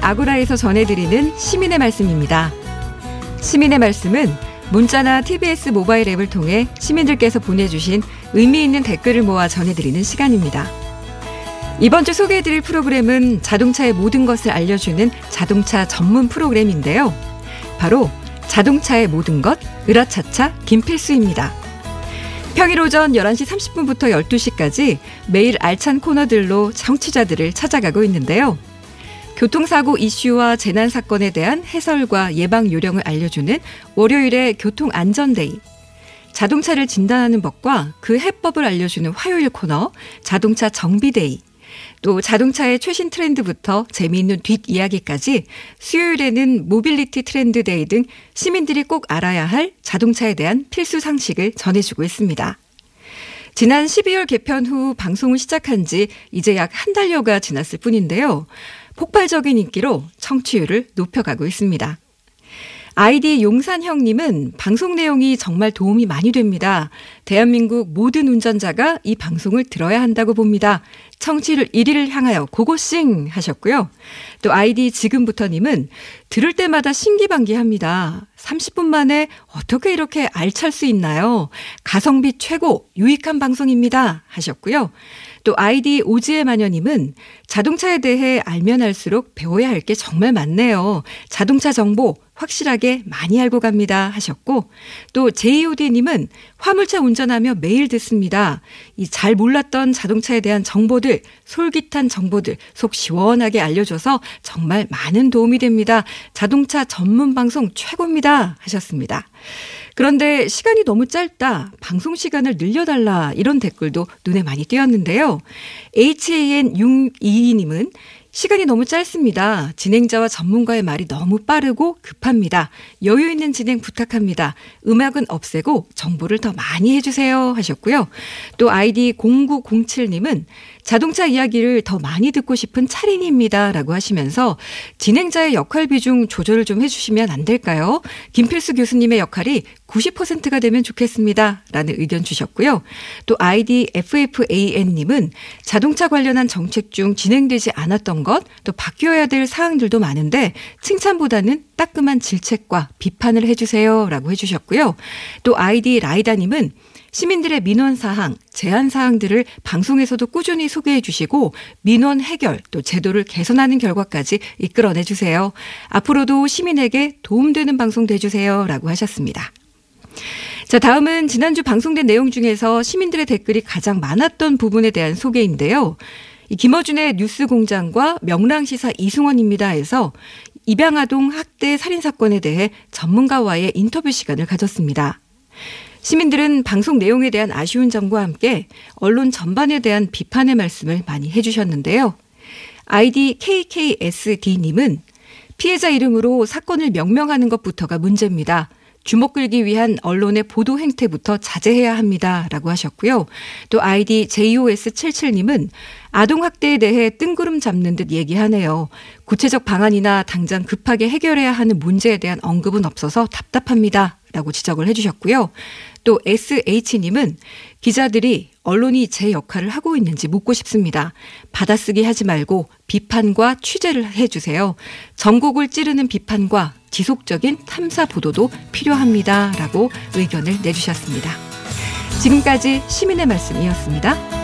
아고라에서 전해드리는 시민의 말씀입니다. 시민의 말씀은 문자나 TBS 모바일 앱을 통해 시민들께서 보내주신 의미 있는 댓글을 모아 전해드리는 시간입니다. 이번 주 소개해드릴 프로그램은 자동차의 모든 것을 알려주는 자동차 전문 프로그램인데요. 바로 자동차의 모든 것, 으라차차 김필수입니다. 평일 오전 11시 30분부터 12시까지 매일 알찬 코너들로 청취자들을 찾아가고 있는데요. 교통사고 이슈와 재난 사건에 대한 해설과 예방 요령을 알려주는 월요일의 교통 안전데이. 자동차를 진단하는 법과 그 해법을 알려주는 화요일 코너 자동차 정비데이. 또 자동차의 최신 트렌드부터 재미있는 뒷이야기까지 수요일에는 모빌리티 트렌드 데이 등 시민들이 꼭 알아야 할 자동차에 대한 필수 상식을 전해주고 있습니다. 지난 12월 개편 후 방송을 시작한 지 이제 약 한 달여가 지났을 뿐인데요. 폭발적인 인기로 청취율을 높여가고 있습니다. 아이디 용산형님은 방송 내용이 정말 도움이 많이 됩니다. 대한민국 모든 운전자가 이 방송을 들어야 한다고 봅니다. 청취율 1위를 향하여 고고싱 하셨고요. 또 아이디 지금부터님은 들을 때마다 신기반기합니다. 30분 만에 어떻게 이렇게 알찰 수 있나요? 가성비 최고 유익한 방송입니다 하셨고요. 또 아이디 오지의 마녀님은 자동차에 대해 알면 알수록 배워야 할 게 정말 많네요. 자동차 정보 확실하게 많이 알고 갑니다 하셨고 또 JOD님은 화물차 운전하며 매일 듣습니다. 이 잘 몰랐던 자동차에 대한 정보들, 솔깃한 정보들 속 시원하게 알려줘서 정말 많은 도움이 됩니다. 자동차 전문 방송 최고입니다 하셨습니다. 그런데 시간이 너무 짧다. 방송 시간을 늘려달라. 이런 댓글도 눈에 많이 띄었는데요. HAN622님은 시간이 너무 짧습니다. 진행자와 전문가의 말이 너무 빠르고 급합니다. 여유 있는 진행 부탁합니다. 음악은 없애고 정보를 더 많이 해주세요 하셨고요. 또 아이디 0907님은 자동차 이야기를 더 많이 듣고 싶은 차린입니다. 라고 하시면서 진행자의 역할 비중 조절을 좀 해주시면 안 될까요? 김필수 교수님의 역할이 90%가 되면 좋겠습니다. 라는 의견 주셨고요. 또 아이디 FFAN님은 자동차 관련한 정책 중 진행되지 않았던 것, 또 바뀌어야 될 사항들도 많은데 칭찬보다는 따끔한 질책과 비판을 해주세요. 라고 해주셨고요. 또 아이디 라이다님은 시민들의 민원 사항, 제한 사항들을 방송에서도 꾸준히 소개해 주시고 민원 해결 또 제도를 개선하는 결과까지 이끌어내 주세요. 앞으로도 시민에게 도움되는 방송 돼 주세요라고 하셨습니다. 자, 다음은 지난주 방송된 내용 중에서 시민들의 댓글이 가장 많았던 부분에 대한 소개인데요. 이 김어준의 뉴스 공장과 명랑시사 이승원입니다에서 입양아동 학대 살인 사건에 대해 전문가와의 인터뷰 시간을 가졌습니다. 시민들은 방송 내용에 대한 아쉬운 점과 함께 언론 전반에 대한 비판의 말씀을 많이 해주셨는데요. 아이디 KKSD님은 피해자 이름으로 사건을 명명하는 것부터가 문제입니다. 주목 끌기 위한 언론의 보도 행태부터 자제해야 합니다. 라고 하셨고요. 또 아이디 JOS77님은 아동 학대에 대해 뜬구름 잡는 듯 얘기하네요. 구체적 방안이나 당장 급하게 해결해야 하는 문제에 대한 언급은 없어서 답답합니다. 라고 지적을 해주셨고요. 또 SH님은 기자들이 언론이 제 역할을 하고 있는지 묻고 싶습니다. 받아쓰기 하지 말고 비판과 취재를 해주세요. 전국을 찌르는 비판과 지속적인 탐사 보도도 필요합니다. 라고 의견을 내주셨습니다. 지금까지 시민의 말씀이었습니다.